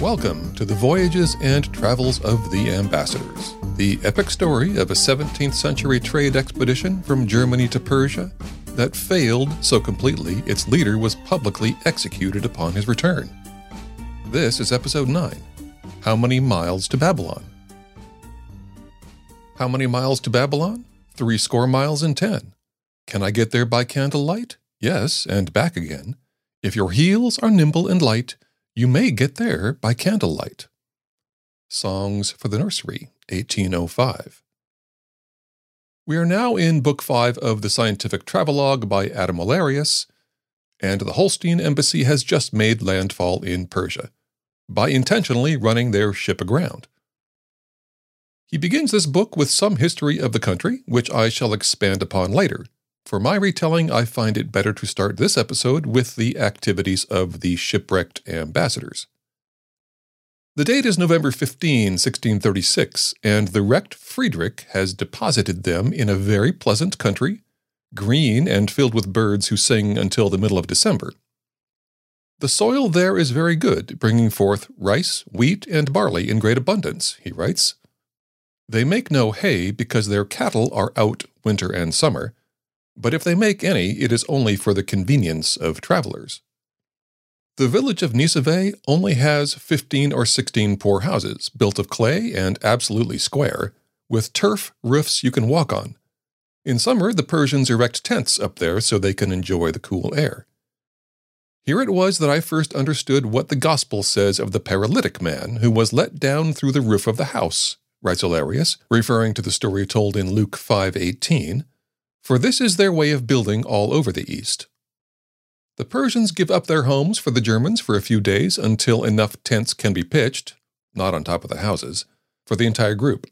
Welcome to the voyages and travels of the ambassadors, the epic story of a 17th century trade expedition from Germany to Persia that failed so completely its leader was publicly executed upon his return. This is episode 9 How Many Miles to Babylon? How many miles to Babylon? Three score miles and ten. Can I get there by candlelight? Yes, and back again. If your heels are nimble and light, you may get there by candlelight. Songs for the Nursery, 1805. We are now in Book 5 of the Scientific Travelogue by Adam Olearius, and the Holstein Embassy has just made landfall in Persia by intentionally running their ship aground. He begins this book with some history of the country, which I shall expand upon later, for my retelling, I find it better to start this episode with the activities of the shipwrecked ambassadors. The date is November 15, 1636, and the wrecked Friedrich has deposited them in a very pleasant country, green and filled with birds who sing until the middle of December. The soil there is very good, bringing forth rice, wheat, and barley in great abundance, he writes. They make no hay because their cattle are out winter and summer, but if they make any, it is only for the convenience of travelers. The village of Nisavay only has 15 or 16 poor houses, built of clay and absolutely square, with turf roofs you can walk on. In summer, the Persians erect tents up there so they can enjoy the cool air. Here it was that I first understood what the Gospel says of the paralytic man who was let down through the roof of the house, writes Olearius, referring to the story told in Luke 5:18 for this is their way of building all over the East. The Persians give up their homes for the Germans for a few days until enough tents can be pitched, not on top of the houses, for the entire group.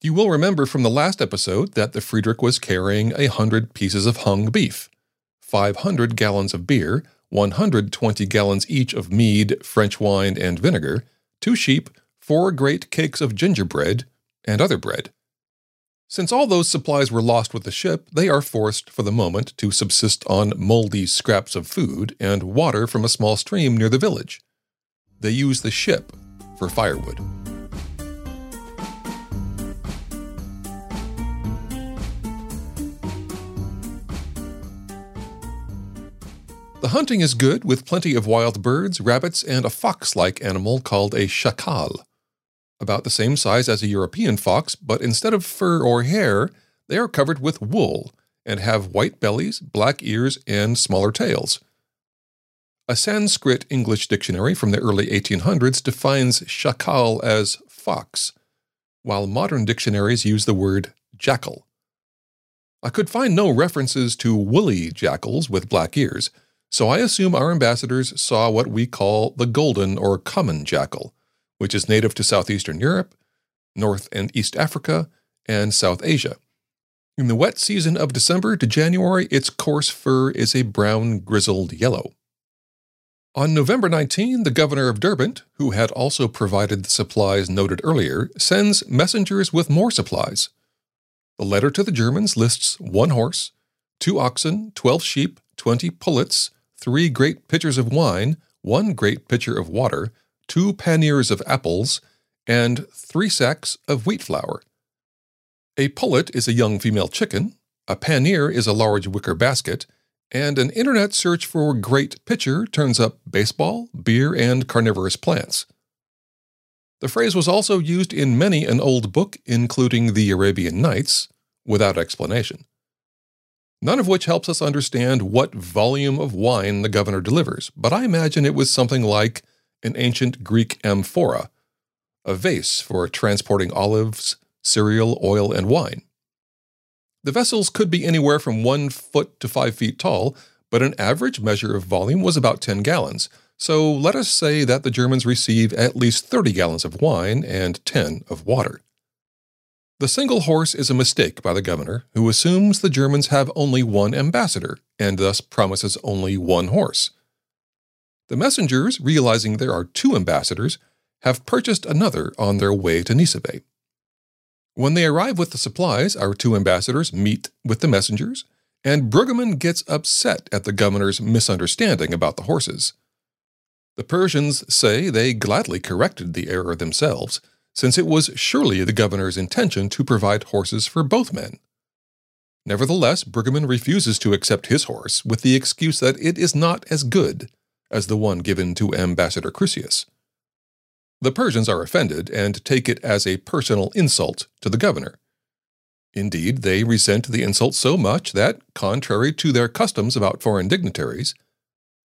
You will remember from the last episode that the Friedrich was carrying a hundred pieces of hung beef, 500 gallons of beer, 120 gallons each of mead, French wine, and vinegar, two sheep, four great cakes of gingerbread, and other bread. Since all those supplies were lost with the ship, they are forced for the moment to subsist on moldy scraps of food and water from a small stream near the village. They use the ship for firewood. The hunting is good, with plenty of wild birds, rabbits, and a fox like animal called a shakal about the same size as a European fox, but instead of fur or hair, they are covered with wool and have white bellies, black ears, and smaller tails. A Sanskrit English dictionary from the early 1800s defines shakal as fox, while modern dictionaries use the word jackal. I could find no references to woolly jackals with black ears, so I assume our ambassadors saw what we call the golden or common jackal, which is native to southeastern Europe, North and East Africa, and South Asia. In the wet season of December to January, its coarse fur is a brown grizzled yellow. On November 19, the governor of Derbent, who had also provided the supplies noted earlier, sends messengers with more supplies. The letter to the Germans lists one horse, two oxen, 12 sheep, 20 pullets, three great pitchers of wine, one great pitcher of water, two panniers of apples, and three sacks of wheat flour. A pullet is a young female chicken, a pannier is a large wicker basket, and an internet search for great pitcher turns up baseball, beer, and carnivorous plants. The phrase was also used in many an old book, including the Arabian Nights, without explanation. None of which helps us understand what volume of wine the governor delivers, but I imagine it was something like an ancient Greek amphora, a vase for transporting olives, cereal, oil, and wine. The vessels could be anywhere from one foot to five feet tall, but an average measure of volume was about 10 gallons. So let us say that the Germans receive at least 30 gallons of wine and 10 of water. The single horse is a mistake by the governor, who assumes the Germans have only one ambassador and thus promises only one horse. The messengers, realizing there are two ambassadors, have purchased another on their way to Nisavay. When they arrive with the supplies, our two ambassadors meet with the messengers, and Brueggemann gets upset at the governor's misunderstanding about the horses. The Persians say they gladly corrected the error themselves, since it was surely the governor's intention to provide horses for both men. Nevertheless, Brueggemann refuses to accept his horse with the excuse that it is not as good as the one given to Ambassador Crusius. The Persians are offended and take it as a personal insult to the governor. Indeed, they resent the insult so much that, contrary to their customs about foreign dignitaries,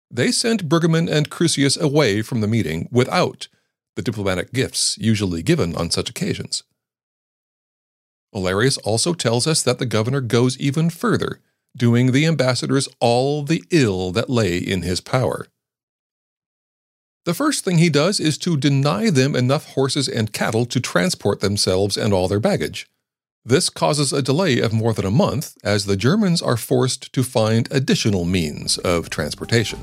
they sent Brueggemann and Crusius away from the meeting without the diplomatic gifts usually given on such occasions. Olearius also tells us that the governor goes even further, doing the ambassadors all the ill that lay in his power. The first thing he does is to deny them enough horses and cattle to transport themselves and all their baggage. This causes a delay of more than a month as the Germans are forced to find additional means of transportation.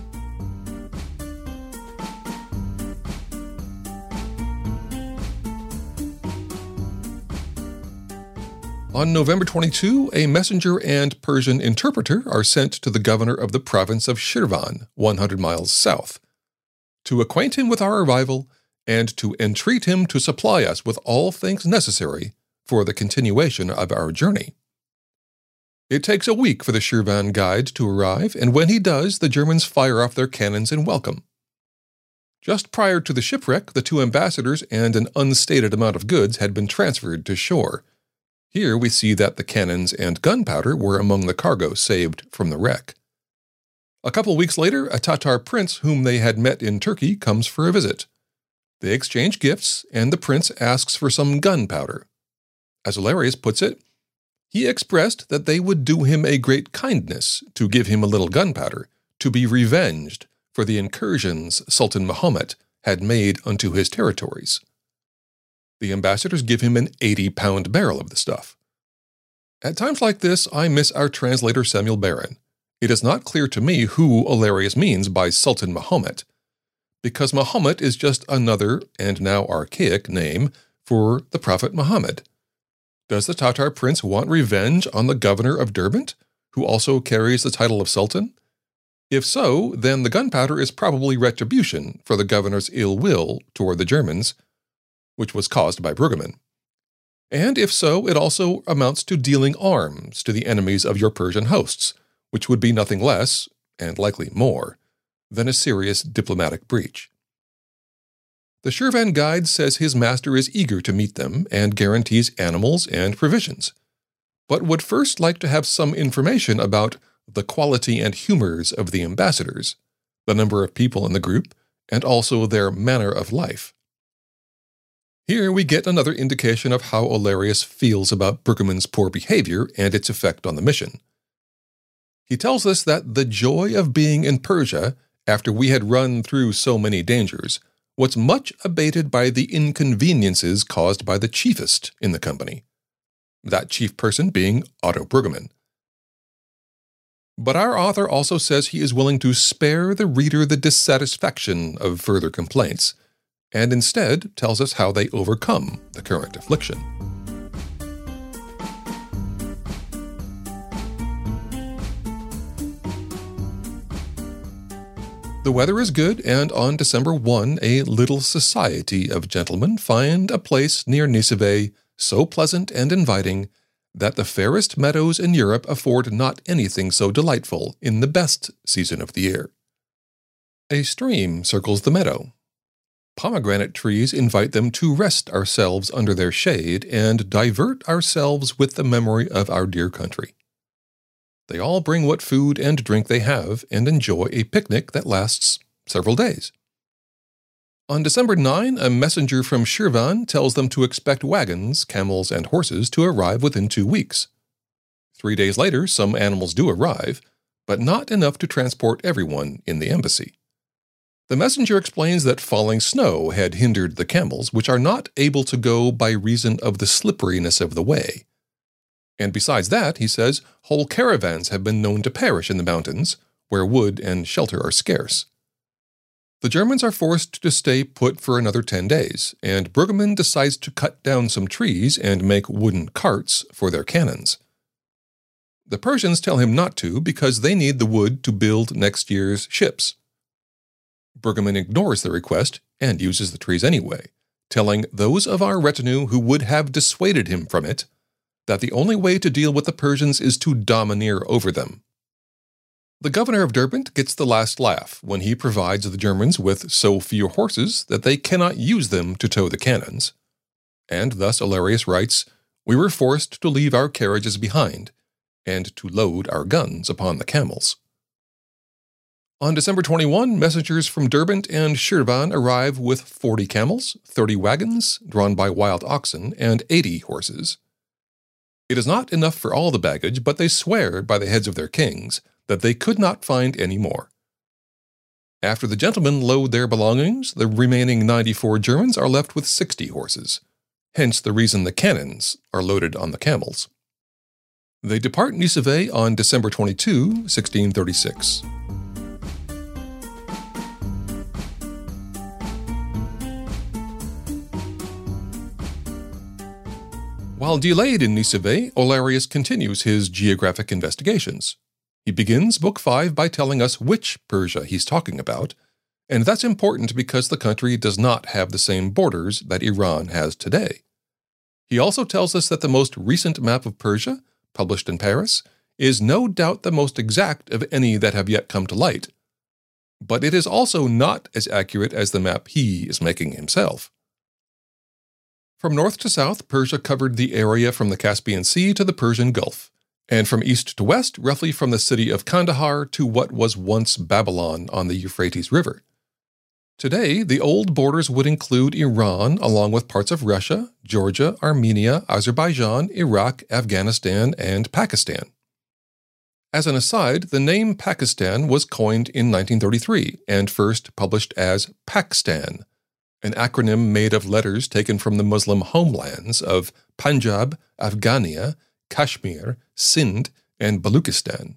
On November 22, a messenger and Persian interpreter are sent to the governor of the province of Shirvan, 100 miles south, to acquaint him with our arrival and to entreat him to supply us with all things necessary for the continuation of our journey. It takes a week for the Shirvan guide to arrive, and when he does, the Germans fire off their cannons in welcome. Just prior to the shipwreck, the two ambassadors and an unstated amount of goods had been transferred to shore here we see that the cannons and gunpowder were among the cargo saved from the wreck. A couple weeks later, a Tatar prince whom they had met in Turkey comes for a visit. They exchange gifts, and the prince asks for some gunpowder. As Olearius puts it, he expressed that they would do him a great kindness to give him a little gunpowder, to be revenged for the incursions Sultan Mahomet had made unto his territories. The ambassadors give him an 80 pound barrel of the stuff. At times like this, I miss our translator Samuel Barron. It is not clear to me who Olearius means by Sultan Mahomet, because Mahomet is just another and now archaic name for the Prophet Muhammad. Does the Tatar prince want revenge on the governor of Derbent, who also carries the title of Sultan? If so, then the gunpowder is probably retribution for the governor's ill will toward the Germans which was caused by Brueggemann. And if so, it also amounts to dealing arms to the enemies of your Persian hosts, which would be nothing less, and likely more, than a serious diplomatic breach. The Shirvan guide says his master is eager to meet them and guarantees animals and provisions, but would first like to have some information about the quality and humors of the ambassadors, the number of people in the group, and also their manner of life. Here we get another indication of how Olearius feels about Brueggemann's poor behavior and its effect on the mission. He tells us that the joy of being in Persia, after we had run through so many dangers, was much abated by the inconveniences caused by the chiefest in the company, that chief person being Otto Brueggemann. But our author also says he is willing to spare the reader the dissatisfaction of further complaints and instead tells us how they overcome the current affliction. The weather is good, and on December 1, a little society of gentlemen find a place near Nisavay so pleasant and inviting that the fairest meadows in Europe afford not anything so delightful in the best season of the year. A stream circles the meadow, Pomegranate trees invite them to rest ourselves under their shade and divert ourselves with the memory of our dear country. They all bring what food and drink they have and enjoy a picnic that lasts several days. On December 9, a messenger from Shirvan tells them to expect wagons, camels, and horses to arrive within two weeks. Three days later, some animals do arrive, but not enough to transport everyone in the embassy. The messenger explains that falling snow had hindered the camels, which are not able to go by reason of the slipperiness of the way. And besides that, he says, whole caravans have been known to perish in the mountains, where wood and shelter are scarce. The Germans are forced to stay put for another 10 days, and Brueggemann decides to cut down some trees and make wooden carts for their cannons. The Persians tell him not to because they need the wood to build next year's ships. Brueggemann ignores the request and uses the trees anyway, telling those of our retinue who would have dissuaded him from it that the only way to deal with the Persians is to domineer over them. The governor of Derbent gets the last laugh when he provides the Germans with so few horses that they cannot use them to tow the cannons. And thus Olearius writes, We were forced to leave our carriages behind, and to load our guns upon the camels. On December 21, messengers from Derbent and Shirvan arrive with 40 camels, 30 wagons, drawn by wild oxen, and 80 horses. It is not enough for all the baggage, but they swear by the heads of their kings that they could not find any more. After the gentlemen load their belongings, the remaining 94 Germans are left with 60 horses, hence the reason the cannons are loaded on the camels. They depart Nisavay on December 22, 1636. While delayed in Nisavay, Olearius continues his geographic investigations. He begins Book 5 by telling us which Persia he's talking about, and that's important because the country does not have the same borders that Iran has today. He also tells us that the most recent map of Persia, published in Paris, is no doubt the most exact of any that have yet come to light. But it is also not as accurate as the map he is making himself. From north to south, Persia covered the area from the Caspian Sea to the Persian Gulf, and from east to west, roughly from the city of Kandahar to what was once Babylon on the Euphrates River. Today, the old borders would include Iran, along with parts of Russia, Georgia, Armenia, Azerbaijan, Iraq, Afghanistan, and Pakistan. As an aside, the name Pakistan was coined in 1933 and first published as Pakstan, an acronym made of letters taken from the Muslim homelands of Punjab, Afghania, Kashmir, Sindh, and Baluchistan.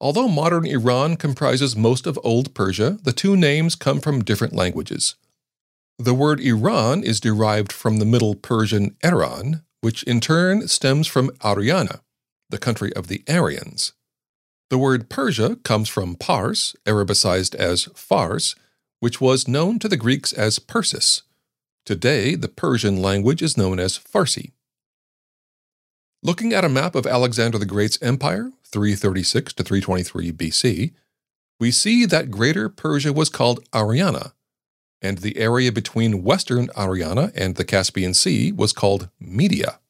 Although modern Iran comprises most of Old Persia, the two names come from different languages. The word Iran is derived from the Middle Persian Iran, which in turn stems from Aryana, the country of the Aryans. The word Persia comes from Pars, Arabicized as Fars, which was known to the Greeks as Persis. Today, the Persian language is known as Farsi. Looking at a map of Alexander the Great's empire, 336 to 323 BC, we see that Greater Persia was called Ariana, and the area between western Ariana and the Caspian Sea was called Media.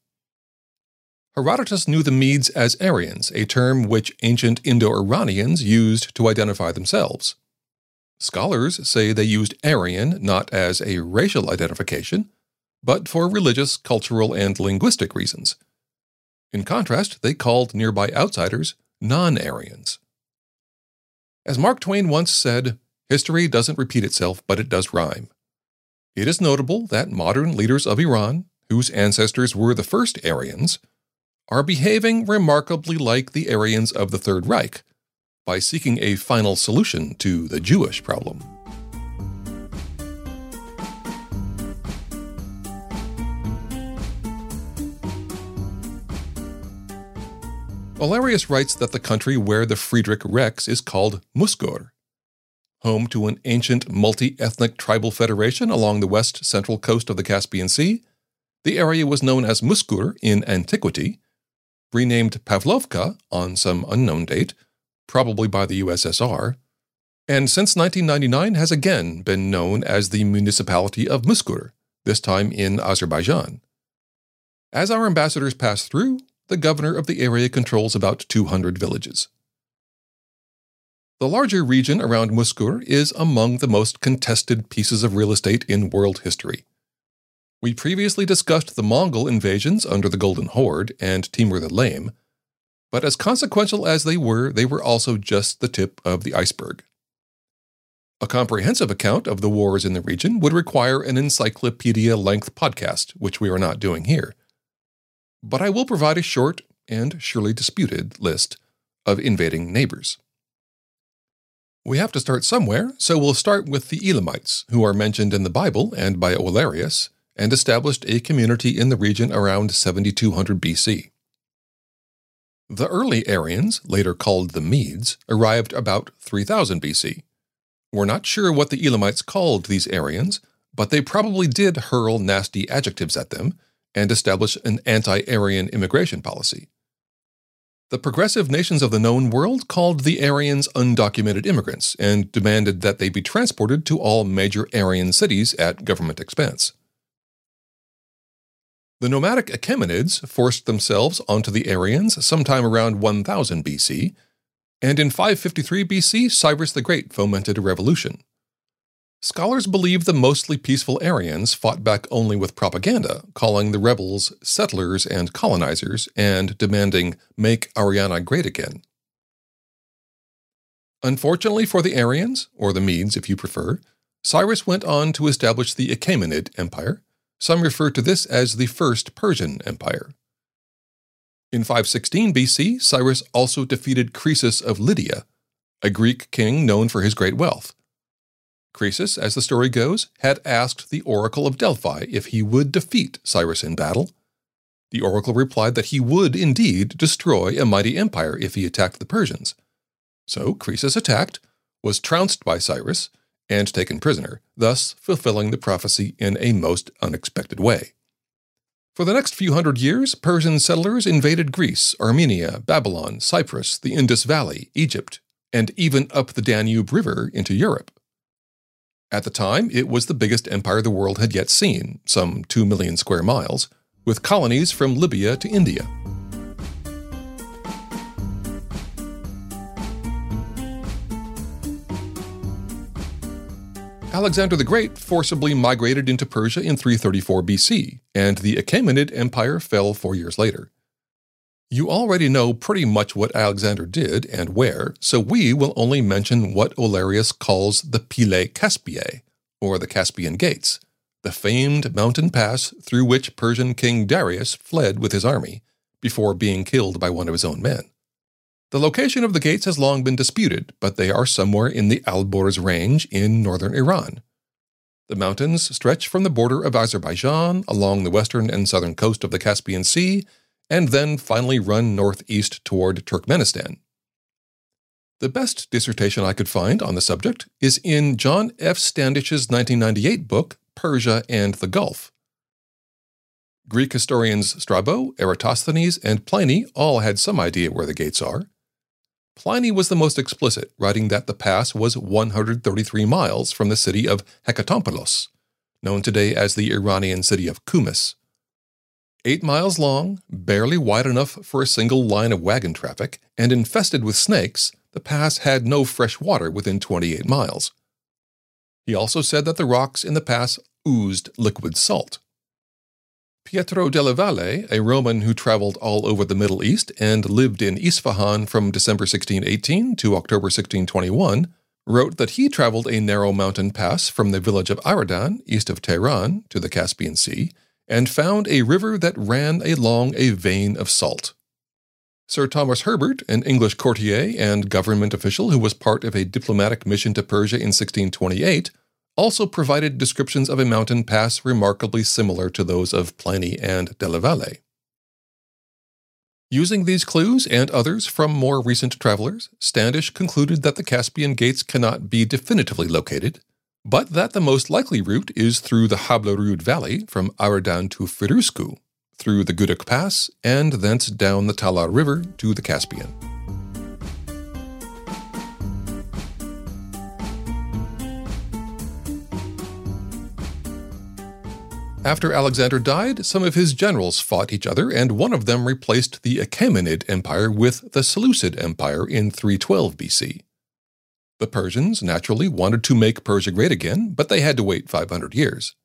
Herodotus knew the Medes as Aryans, a term which ancient Indo Iranians used to identify themselves. Scholars say they used Aryan not as a racial identification, but for religious, cultural, and linguistic reasons. In contrast, they called nearby outsiders non Aryans. As Mark Twain once said, history doesn't repeat itself, but it does rhyme. It is notable that modern leaders of Iran, whose ancestors were the first Aryans, are behaving remarkably like the Aryans of the Third Reich, by seeking a final solution to the Jewish problem. Olearius writes that the country where the Friedrich wrecks is called Muskur. Home to an ancient multi ethnic tribal federation along the west central coast of the Caspian Sea, the area was known as Muskur in antiquity, renamed Pavlovka on some unknown date probably by the USSR, and since 1999 has again been known as the municipality of Muskur, this time in Azerbaijan. As our ambassadors pass through, the governor of the area controls about 200 villages. The larger region around Muskur is among the most contested pieces of real estate in world history. We previously discussed the Mongol invasions under the Golden Horde and Timur the Lame, but as consequential as they were, they were also just the tip of the iceberg. A comprehensive account of the wars in the region would require an encyclopedia length podcast, which we are not doing here. But I will provide a short and surely disputed list of invading neighbors. We have to start somewhere, so we'll start with the Elamites, who are mentioned in the Bible and by Olearius, and established a community in the region around 7200 BC. The early Aryans, later called the Medes, arrived about 3000 BC. We're not sure what the Elamites called these Aryans, but they probably did hurl nasty adjectives at them and establish an anti Aryan immigration policy. The progressive nations of the known world called the Aryans undocumented immigrants and demanded that they be transported to all major Aryan cities at government expense. The nomadic Achaemenids forced themselves onto the Aryans sometime around 1000 BC, and in 553 BC, Cyrus the Great fomented a revolution. Scholars believe the mostly peaceful Aryans fought back only with propaganda, calling the rebels settlers and colonizers and demanding, Make Ariana great again. Unfortunately for the Aryans, or the Medes if you prefer, Cyrus went on to establish the Achaemenid Empire. Some refer to this as the First Persian Empire. In 516 BC, Cyrus also defeated Croesus of Lydia, a Greek king known for his great wealth. Croesus, as the story goes, had asked the Oracle of Delphi if he would defeat Cyrus in battle. The oracle replied that he would indeed destroy a mighty empire if he attacked the Persians. So Croesus attacked, was trounced by Cyrus, and taken prisoner, thus fulfilling the prophecy in a most unexpected way. For the next few hundred years, Persian settlers invaded Greece, Armenia, Babylon, Cyprus, the Indus Valley, Egypt, and even up the Danube River into Europe. At the time, it was the biggest empire the world had yet seen, some 2 million square miles, with colonies from Libya to India. Alexander the Great forcibly migrated into Persia in 334 BC, and the Achaemenid Empire fell four years later. You already know pretty much what Alexander did and where, so we will only mention what Olearius calls the Pylae Caspiae, or the Caspian Gates, the famed mountain pass through which Persian King Darius fled with his army before being killed by one of his own men. The location of the gates has long been disputed, but they are somewhere in the Alborz range in northern Iran. The mountains stretch from the border of Azerbaijan along the western and southern coast of the Caspian Sea and then finally run northeast toward Turkmenistan. The best dissertation I could find on the subject is in John F. Standish's 1998 book, Persia and the Gulf. Greek historians Strabo, Eratosthenes, and Pliny all had some idea where the gates are. Pliny was the most explicit, writing that the pass was 133 miles from the city of Hecatompylos, known today as the Iranian city of Kumis. Eight miles long, barely wide enough for a single line of wagon traffic, and infested with snakes, the pass had no fresh water within 28 miles. He also said that the rocks in the pass oozed liquid salt. Pietro della Valle, a Roman who traveled all over the Middle East and lived in Isfahan from December 1618 to October 1621, wrote that he traveled a narrow mountain pass from the village of Aradan, east of Tehran, to the Caspian Sea, and found a river that ran along a vein of salt. Sir Thomas Herbert, an English courtier and government official who was part of a diplomatic mission to Persia in 1628, also provided descriptions of a mountain pass remarkably similar to those of Pliny and Della Valle. Using these clues and others from more recent travelers, Standish concluded that the Caspian Gates cannot be definitively located, but that the most likely route is through the Hablarud Valley from Aradan to Firuzku, through the Guduk Pass, and thence down the Talar River to the Caspian. After Alexander died, some of his generals fought each other, and one of them replaced the Achaemenid Empire with the Seleucid Empire in 312 BC. The Persians, naturally, wanted to make Persia great again, but they had to wait 500 years.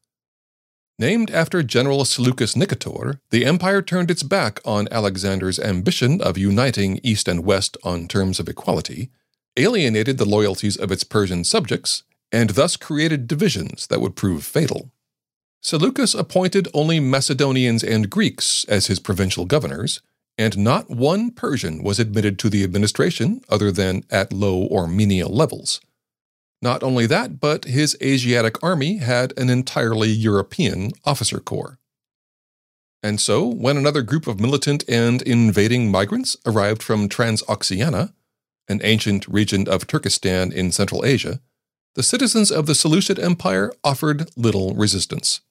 Named after General Seleucus Nicator, the empire turned its back on Alexander's ambition of uniting East and West on terms of equality, alienated the loyalties of its Persian subjects, and thus created divisions that would prove fatal. Seleucus appointed only Macedonians and Greeks as his provincial governors, and not one Persian was admitted to the administration other than at low or menial levels. Not only that, but his Asiatic army had an entirely European officer corps. And so, when another group of militant and invading migrants arrived from Transoxiana, an ancient region of Turkestan in Central Asia, the citizens of the Seleucid Empire offered little resistance.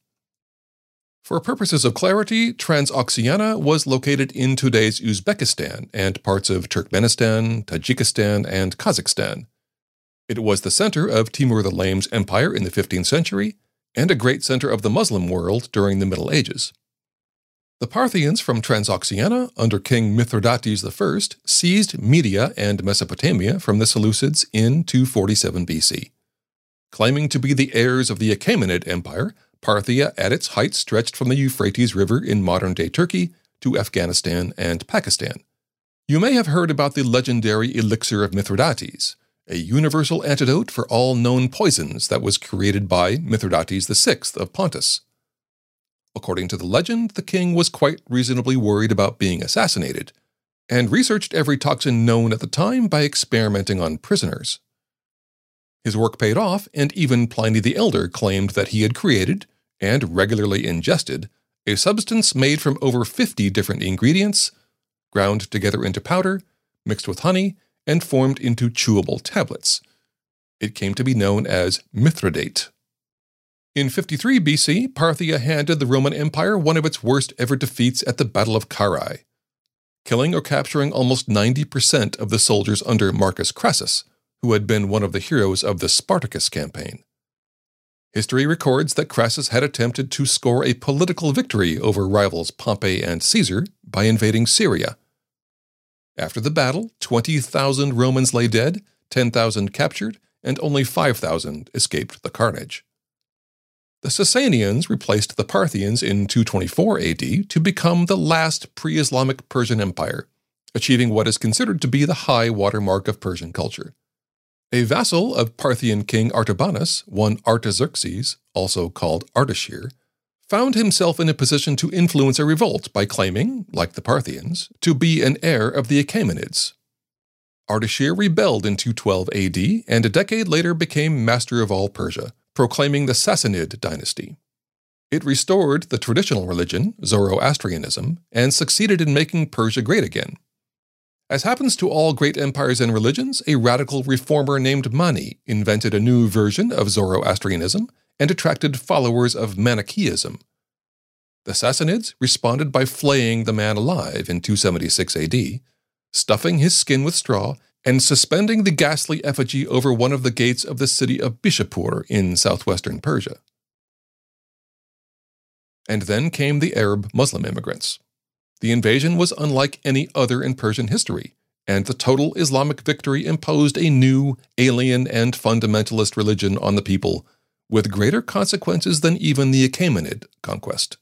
For purposes of clarity, Transoxiana was located in today's Uzbekistan and parts of Turkmenistan, Tajikistan, and Kazakhstan. It was the center of Timur the Lame's empire in the 15th century and a great center of the Muslim world during the Middle Ages. The Parthians from Transoxiana, under King Mithridates I, seized Media and Mesopotamia from the Seleucids in 247 BC. Claiming to be the heirs of the Achaemenid Empire, Parthia at its height stretched from the Euphrates River in modern day Turkey to Afghanistan and Pakistan. You may have heard about the legendary elixir of Mithridates, a universal antidote for all known poisons that was created by Mithridates VI of Pontus. According to the legend, the king was quite reasonably worried about being assassinated, and researched every toxin known at the time by experimenting on prisoners. His work paid off, and even Pliny the Elder claimed that he had created, and regularly ingested, a substance made from over 50 different ingredients, ground together into powder, mixed with honey, and formed into chewable tablets. It came to be known as Mithridate. In 53 BC, Parthia handed the Roman Empire one of its worst ever defeats at the Battle of Carrhae, killing or capturing almost 90% of the soldiers under Marcus Crassus, who had been one of the heroes of the Spartacus campaign. History records that Crassus had attempted to score a political victory over rivals Pompey and Caesar by invading Syria. After the battle, 20,000 Romans lay dead, 10,000 captured, and only 5,000 escaped the carnage. The Sasanians replaced the Parthians in 224 AD to become the last pre Islamic Persian Empire, achieving what is considered to be the high watermark of Persian culture. A vassal of Parthian king Artabanus, one Artaxerxes, also called Ardashir, found himself in a position to influence a revolt by claiming, like the Parthians, to be an heir of the Achaemenids. Ardashir rebelled in 212 AD and a decade later became master of all Persia, proclaiming the Sassanid dynasty. It restored the traditional religion, Zoroastrianism, and succeeded in making Persia great again, as happens to all great empires and religions, a radical reformer named Mani invented a new version of Zoroastrianism and attracted followers of Manichaeism. The Sassanids responded by flaying the man alive in 276 AD, stuffing his skin with straw, and suspending the ghastly effigy over one of the gates of the city of Bishapur in southwestern Persia. And then came the Arab Muslim immigrants. The invasion was unlike any other in Persian history, and the total Islamic victory imposed a new, alien, and fundamentalist religion on the people, with greater consequences than even the Achaemenid conquest.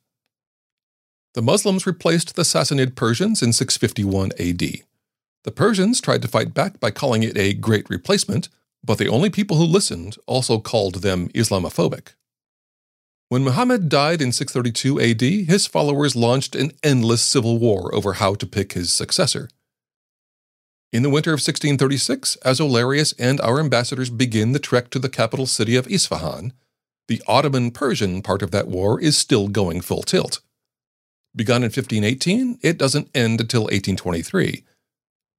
The Muslims replaced the Sassanid Persians in 651 AD. The Persians tried to fight back by calling it a great replacement, but the only people who listened also called them Islamophobic. When Muhammad died in 632 AD, his followers launched an endless civil war over how to pick his successor. In the winter of 1636, as Olearius and our ambassadors begin the trek to the capital city of Isfahan, the Ottoman Persian part of that war is still going full tilt. Begun in 1518, it doesn't end until 1823.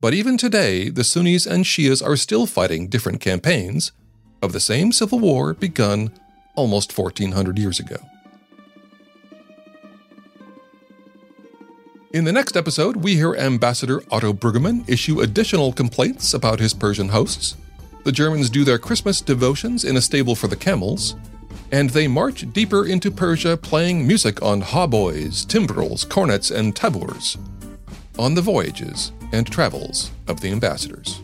But even today, the Sunnis and Shias are still fighting different campaigns of the same civil war begun almost 1400 years ago. In the next episode, we hear Ambassador Otto Brueggemann issue additional complaints about his Persian hosts. The Germans do their Christmas devotions in a stable for the camels, and they march deeper into Persia playing music on hautboys, timbrels, cornets, and tabours on the voyages and travels of the ambassadors.